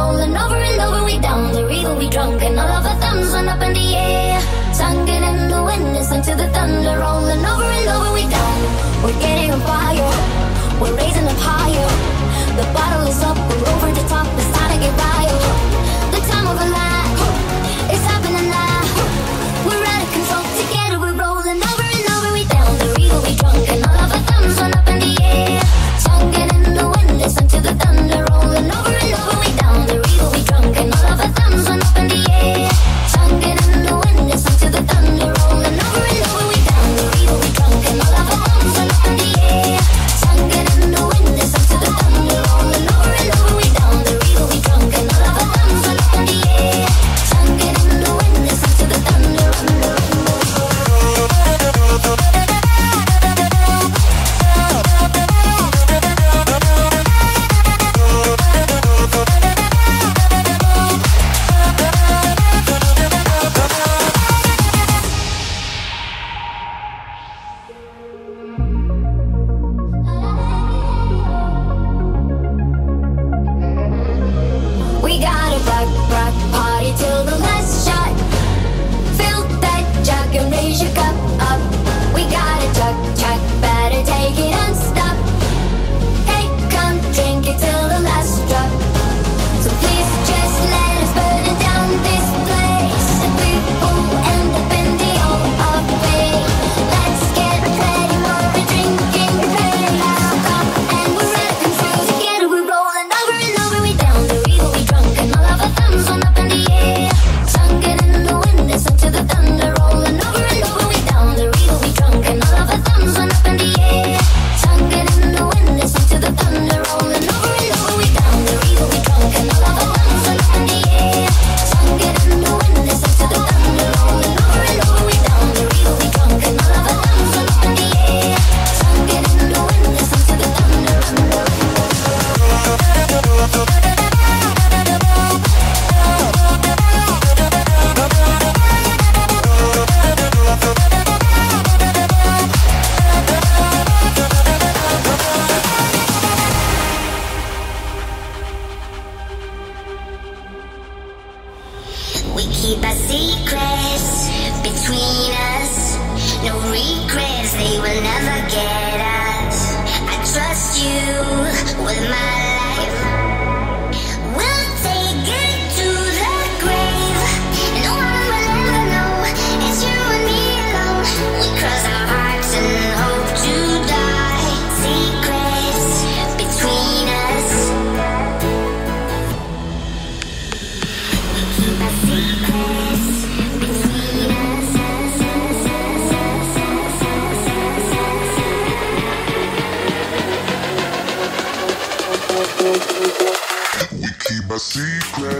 rolling over and over, we down the river, we drunk, and all of our thumbs went up in the air. Sunken in the wind, listening to the thunder, rolling over and over, we down. We're getting on fire, we're raising up higher. The bottle is up. We keep our secrets between us. No regrets, they will never get us. I trust you with my life. secret.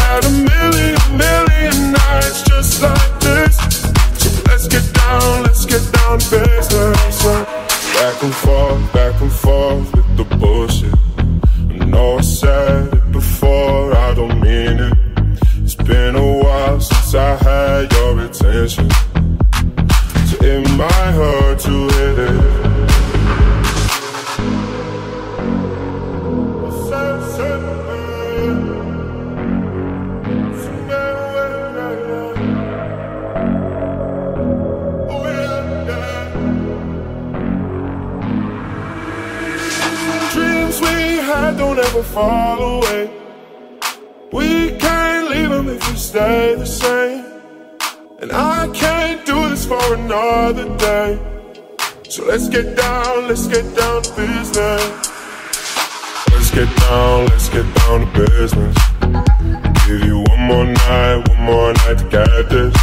Had a million, million nights just like this. So let's get down, let's get down. Back and forth, back We can't leave them if we stay the same. And I can't do this for another day. So let's get down, let's get down to business. Let's get down, let's get down to business. Give you one more night, one more night to get this.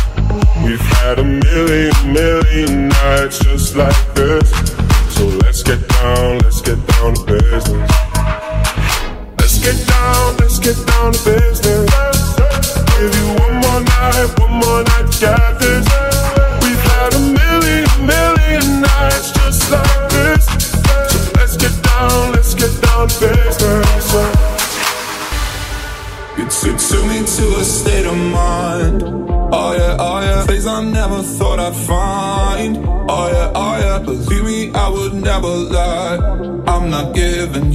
We've had a million, million nights just like this. So let's get down, let's get down to business. Get down, let's get down to business. Give you one more night, one more night to this. We've had a million, million nights just like this. So let's get down, let's get down to business. You took, me to a state of mind. Oh yeah, oh yeah, place I never thought I'd find. Oh yeah, oh yeah, believe me, I would never lie. I'm not giving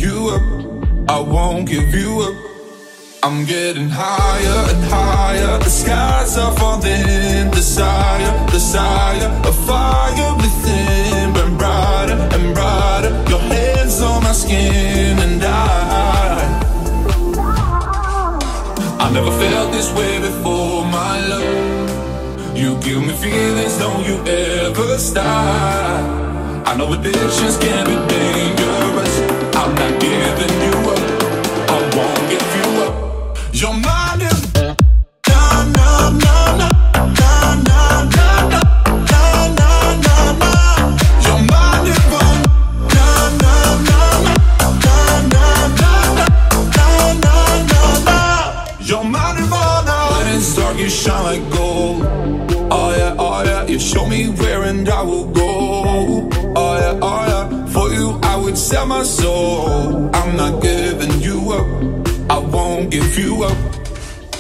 I won't give you up. I'm getting higher and higher. The skies are falling. Desire, desire, a fire within, burn brighter and brighter. Your hands on my skin, and I. I never felt this way before, my love. You give me feelings, don't you ever stop. I know addictions can be dangerous. I'm not giving yeah, oh yeah. For you, I would sell my soul. I'm not giving you up. I won't give you up.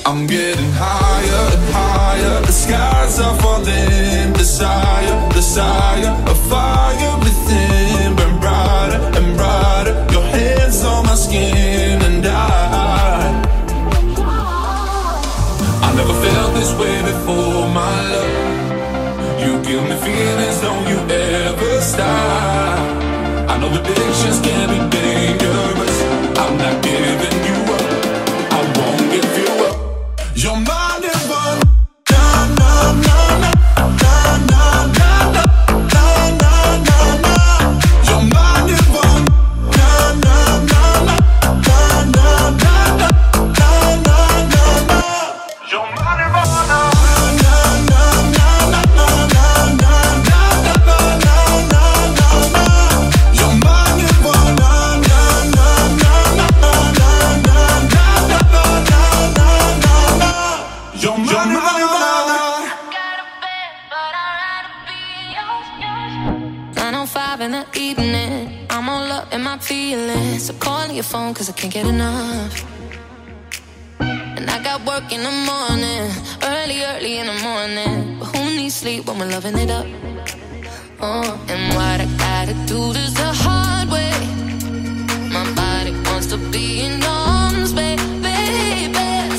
I'm getting higher and higher. The skies are falling. Desire, desire, a fire within. Burn brighter and brighter. Your hands on my skin, and I. I never felt this way before, my love. You give me feelings, don't you ever stop. I know addictions can be dangerous. five in the evening. I'm all up in my feelings. So calling your phone cause I can't get enough. And I got work in the morning, early, early in the morning. But who needs sleep when we're loving it up? Oh, and what I gotta do this the hard way. My body wants to be in your arms, baby.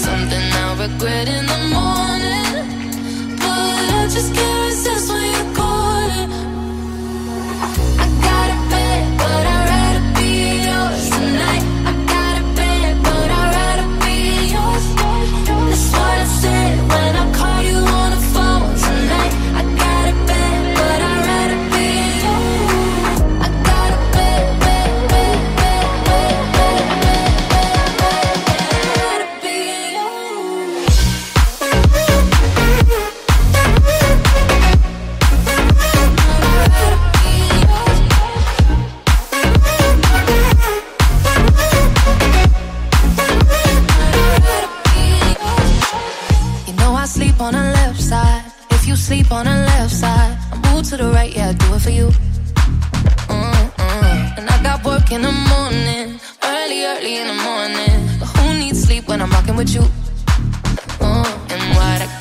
Something I'll regret in the morning. But I just can't. side. I move to the right, yeah, I do it for you. Mm-mm. And I got work in the morning, early, early in the morning. But who needs sleep when I'm rocking with you? Mm. And why I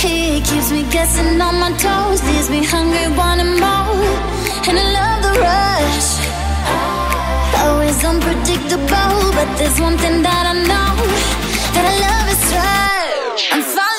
He keeps me guessing on my toes, leaves me hungry, wanting more. And I love the rush. Always unpredictable, but there's one thing that I know that I love is right. I'm fine.